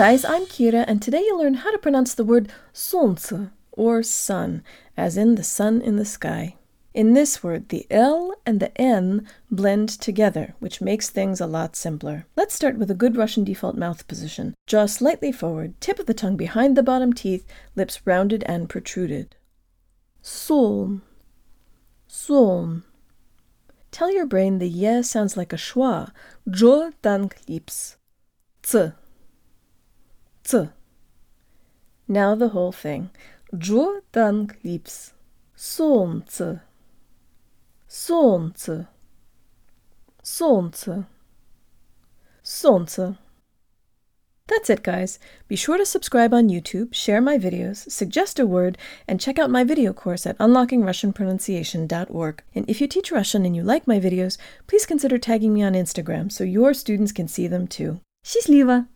guys, I'm Kira, and today you'll learn how to pronounce the word солнце, or sun, as in the sun in the sky. In this word, the L and the N blend together, which makes things a lot simpler. Let's start with a good Russian default mouth position. Jaw slightly forward, tip of the tongue behind the bottom teeth, lips rounded and protruded. Солн, солн. Tell your brain the ye sounds like a schwa. Jo dank lips. Ц, ц. Now the whole thing. Jo dank lips. Солнце, солнце, солнце, солнце. That's it, guys. Be sure to subscribe on YouTube, share my videos, suggest a word, and check out my video course at unlockingrussianpronunciation.org. And if you teach Russian and you like my videos, please consider tagging me on Instagram so your students can see them too. Счастливо!